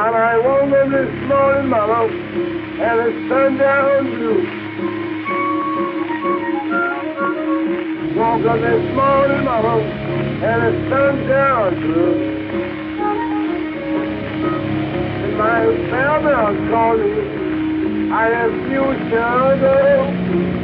up this morning, mama, and the sundown blue. Woke up this morning, mama, and the sundown blue. And my family are calling, I have future though.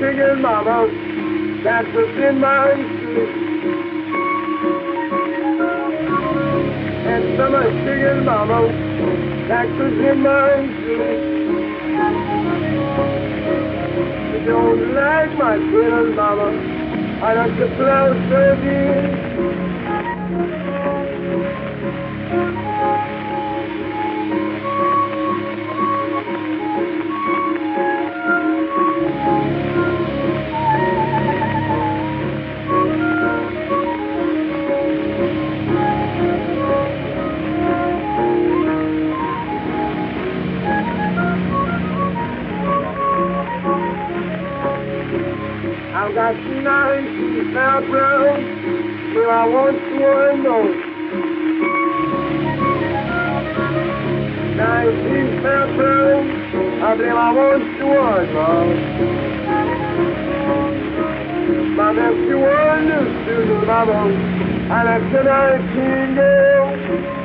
Chicken, mama, that's what's in my sleep. And a chicken, mama, that's what's in my sleep. You don't like my feelings, mama, I like the flower surgery. I've got nice now brown, but I want one more. Nice now brown, I believe I want one more. My nephew one new student, and that's tonight, king girl.